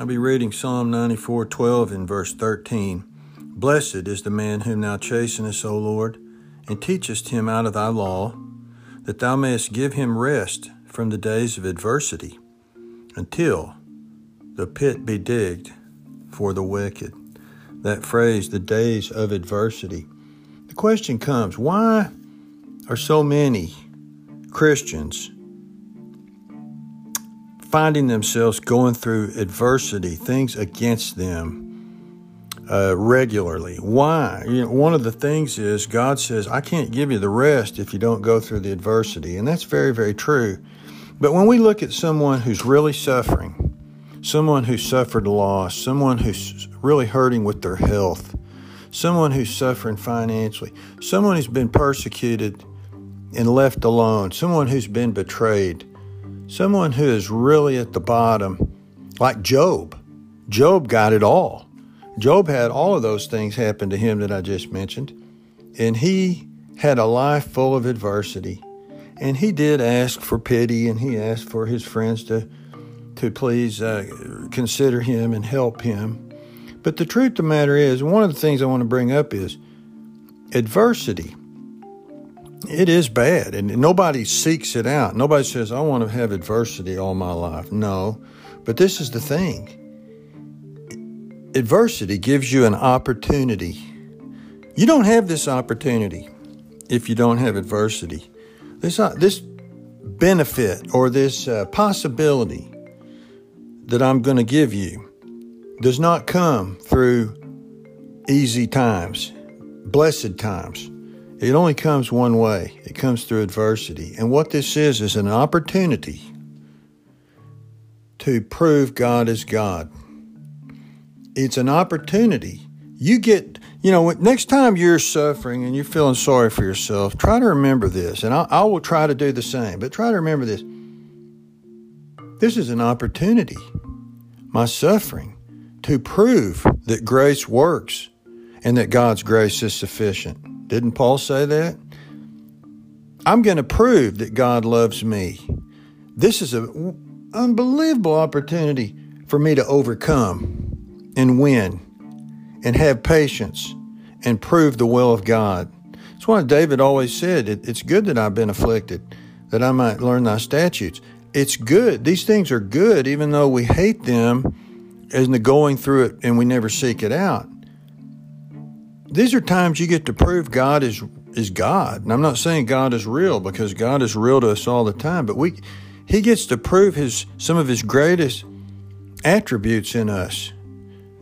I'll be reading Psalm 94 12 and verse 13. Blessed is the man whom thou chastenest, O Lord, and teachest him out of thy law, that thou mayest give him rest from the days of adversity, until the pit be digged for the wicked. That phrase, the days of adversity. The question comes why are so many Christians finding themselves going through adversity, things against them uh, regularly. Why? You know, one of the things is God says, I can't give you the rest if you don't go through the adversity. And that's very, very true. But when we look at someone who's really suffering, someone who's suffered loss, someone who's really hurting with their health, someone who's suffering financially, someone who's been persecuted and left alone, someone who's been betrayed, Someone who is really at the bottom, like Job. Job got it all. Job had all of those things happen to him that I just mentioned, and he had a life full of adversity. And he did ask for pity, and he asked for his friends to, to please uh, consider him and help him. But the truth of the matter is, one of the things I want to bring up is adversity it is bad, and nobody seeks it out. Nobody says, I want to have adversity all my life. No. But this is the thing adversity gives you an opportunity. You don't have this opportunity if you don't have adversity. This, uh, this benefit or this uh, possibility that I'm going to give you does not come through easy times, blessed times. It only comes one way it comes through adversity. And what this is, is an opportunity to prove God is God. It's an opportunity. You get, you know, next time you're suffering and you're feeling sorry for yourself, try to remember this. And I, I will try to do the same, but try to remember this. This is an opportunity, my suffering, to prove that grace works and that God's grace is sufficient. Didn't Paul say that? I'm going to prove that God loves me. This is an unbelievable opportunity for me to overcome and win and have patience and prove the will of God. That's why David always said, It's good that I've been afflicted, that I might learn thy statutes. It's good. These things are good, even though we hate them as the going through it and we never seek it out these are times you get to prove God is is God. And I'm not saying God is real because God is real to us all the time, but we he gets to prove his some of his greatest attributes in us.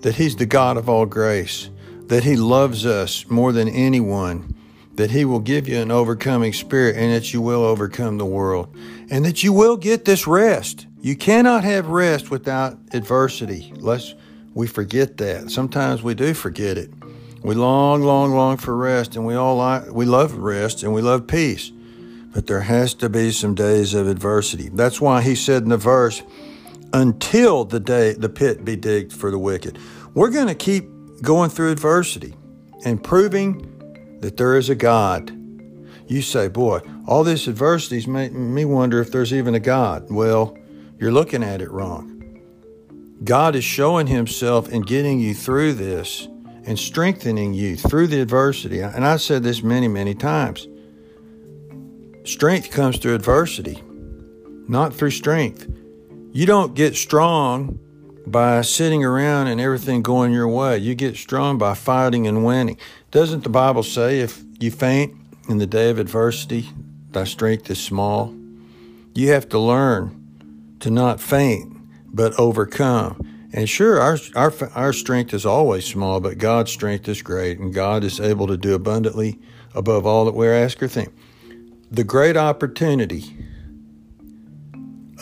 That he's the God of all grace, that he loves us more than anyone, that he will give you an overcoming spirit and that you will overcome the world, and that you will get this rest. You cannot have rest without adversity, lest we forget that. Sometimes we do forget it. We long, long, long for rest, and we all like, we love rest and we love peace. But there has to be some days of adversity. That's why he said in the verse, until the day the pit be digged for the wicked. We're going to keep going through adversity and proving that there is a God. You say, boy, all this adversity is making me wonder if there's even a God. Well, you're looking at it wrong. God is showing himself and getting you through this and strengthening you through the adversity. And I've said this many, many times. Strength comes through adversity, not through strength. You don't get strong by sitting around and everything going your way. You get strong by fighting and winning. Doesn't the Bible say if you faint in the day of adversity, thy strength is small? You have to learn to not faint, but overcome. And sure, our, our, our strength is always small, but God's strength is great, and God is able to do abundantly above all that we ask or think. The great opportunity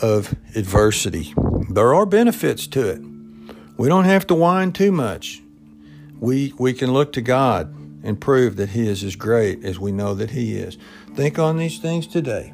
of adversity. There are benefits to it. We don't have to whine too much. We, we can look to God and prove that He is as great as we know that He is. Think on these things today.